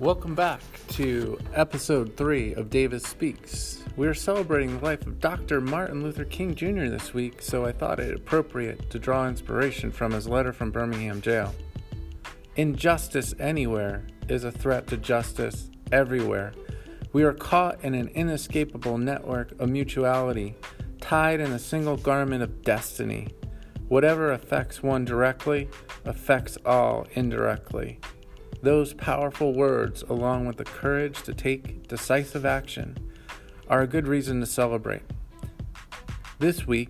Welcome back to episode three of Davis Speaks. We are celebrating the life of Dr. Martin Luther King Jr. this week, so I thought it appropriate to draw inspiration from his letter from Birmingham jail. Injustice anywhere is a threat to justice everywhere. We are caught in an inescapable network of mutuality, tied in a single garment of destiny. Whatever affects one directly affects all indirectly. Those powerful words, along with the courage to take decisive action, are a good reason to celebrate. This week,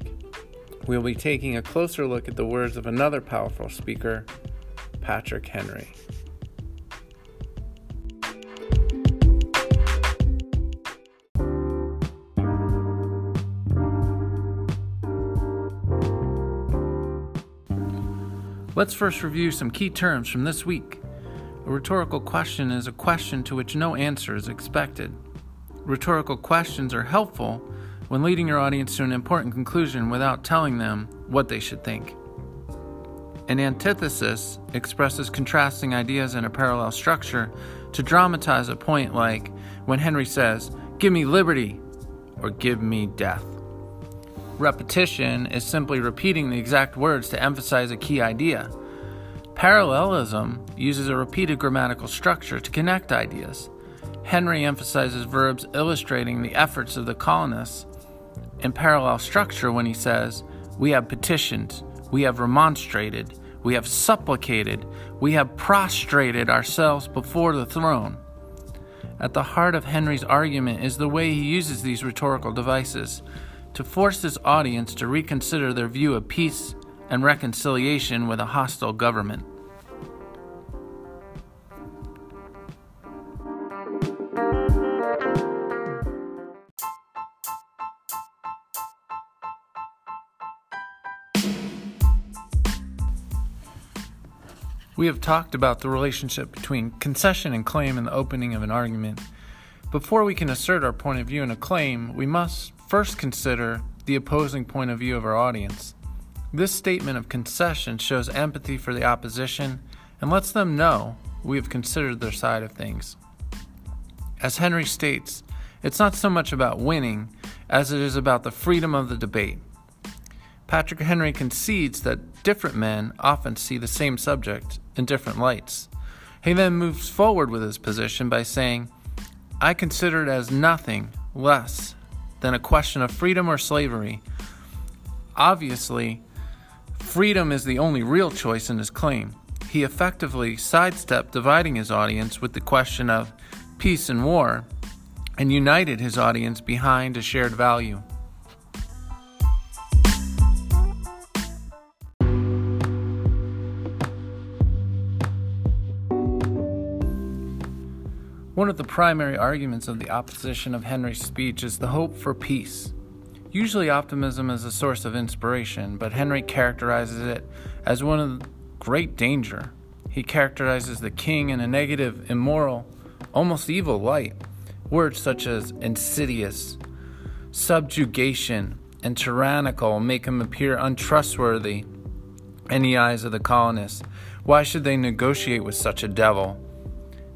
we'll be taking a closer look at the words of another powerful speaker, Patrick Henry. Let's first review some key terms from this week. A rhetorical question is a question to which no answer is expected. Rhetorical questions are helpful when leading your audience to an important conclusion without telling them what they should think. An antithesis expresses contrasting ideas in a parallel structure to dramatize a point like when Henry says, Give me liberty or give me death. Repetition is simply repeating the exact words to emphasize a key idea. Parallelism uses a repeated grammatical structure to connect ideas. Henry emphasizes verbs illustrating the efforts of the colonists in parallel structure when he says, We have petitioned, we have remonstrated, we have supplicated, we have prostrated ourselves before the throne. At the heart of Henry's argument is the way he uses these rhetorical devices to force his audience to reconsider their view of peace and reconciliation with a hostile government. We have talked about the relationship between concession and claim in the opening of an argument. Before we can assert our point of view in a claim, we must first consider the opposing point of view of our audience. This statement of concession shows empathy for the opposition and lets them know we have considered their side of things. As Henry states, it's not so much about winning as it is about the freedom of the debate. Patrick Henry concedes that different men often see the same subject in different lights. He then moves forward with his position by saying, I consider it as nothing less than a question of freedom or slavery. Obviously, Freedom is the only real choice in his claim. He effectively sidestepped dividing his audience with the question of peace and war and united his audience behind a shared value. One of the primary arguments of the opposition of Henry's speech is the hope for peace. Usually, optimism is a source of inspiration, but Henry characterizes it as one of great danger. He characterizes the king in a negative, immoral, almost evil light. Words such as insidious, subjugation, and tyrannical make him appear untrustworthy in the eyes of the colonists. Why should they negotiate with such a devil?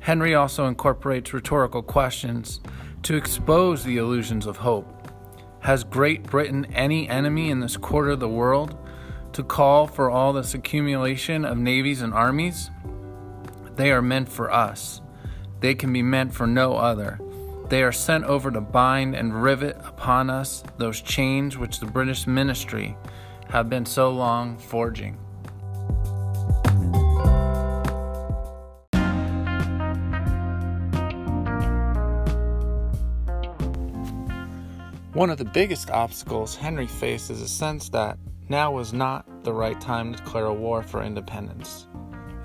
Henry also incorporates rhetorical questions to expose the illusions of hope. Has Great Britain any enemy in this quarter of the world to call for all this accumulation of navies and armies? They are meant for us. They can be meant for no other. They are sent over to bind and rivet upon us those chains which the British ministry have been so long forging. One of the biggest obstacles Henry faced is a sense that now was not the right time to declare a war for independence.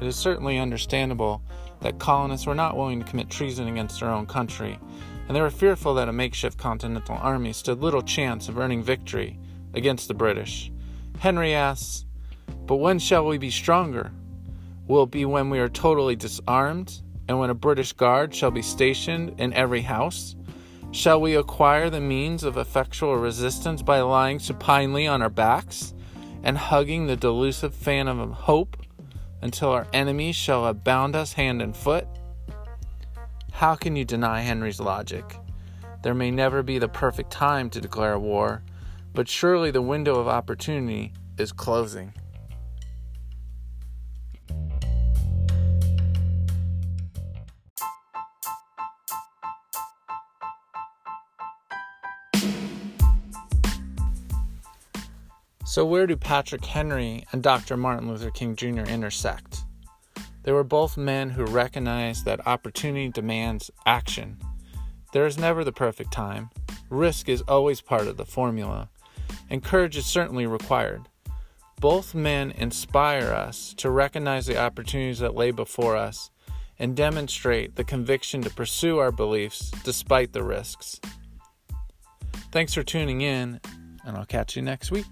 It is certainly understandable that colonists were not willing to commit treason against their own country, and they were fearful that a makeshift continental army stood little chance of earning victory against the British. Henry asks, But when shall we be stronger? Will it be when we are totally disarmed, and when a British guard shall be stationed in every house? Shall we acquire the means of effectual resistance by lying supinely on our backs and hugging the delusive phantom of hope until our enemies shall have bound us hand and foot? How can you deny Henry's logic? There may never be the perfect time to declare war, but surely the window of opportunity is closing. So, where do Patrick Henry and Dr. Martin Luther King Jr. intersect? They were both men who recognized that opportunity demands action. There is never the perfect time. Risk is always part of the formula, and courage is certainly required. Both men inspire us to recognize the opportunities that lay before us and demonstrate the conviction to pursue our beliefs despite the risks. Thanks for tuning in, and I'll catch you next week.